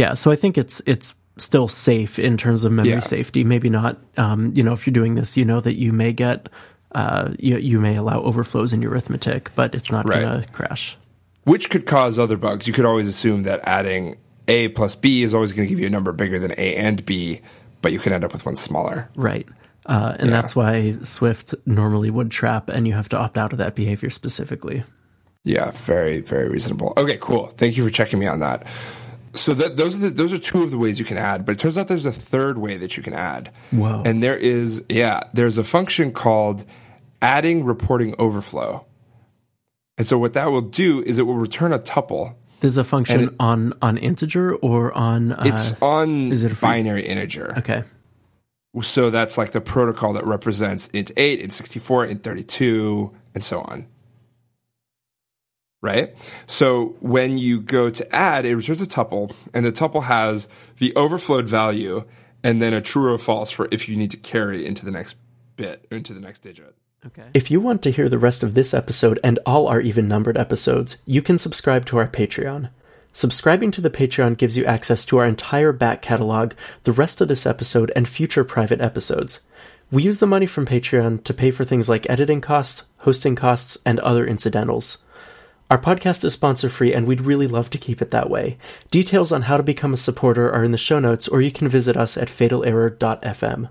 Yeah, so I think it's it's still safe in terms of memory Yeah. safety. Maybe not. Um, you know, if you're doing this, you know that you may get uh, you, you may allow overflows in your arithmetic, but it's not Right. going to crash. which could cause other bugs. You could always assume that adding a plus b is always going to give you a number bigger than a and b, but you can end up with one smaller. Right. Uh, and Yeah. that's why Swift normally would trap, and you have to opt out of that behavior specifically. Yeah, very very reasonable. Okay, cool. Thank you for checking me on that. So that, those are the, those are two of the ways you can add, but it turns out there's a third way that you can add. Whoa. And there is yeah, there's a function called adding reporting overflow. And so what that will do is it will return a tuple. There's a function it- on on integer or on. Uh, It's on is it a binary integer. okay. So that's like the protocol that represents int 8, int 64, int 32, and so on. Right? So when you go to add, it returns a tuple, and the tuple has the overflowed value and then a true or false for if you need to carry into the next bit, or into the next digit. Okay. If you want to hear the rest of this episode and all our even numbered episodes, you can subscribe to our Patreon. Subscribing to the Patreon gives you access to our entire back catalog, the rest of this episode, and future private episodes. We use the money from Patreon to pay for things like editing costs, hosting costs, and other incidentals. Our podcast is sponsor free, and we'd really love to keep it that way. Details on how to become a supporter are in the show notes, or you can visit us at fatalerror.fm.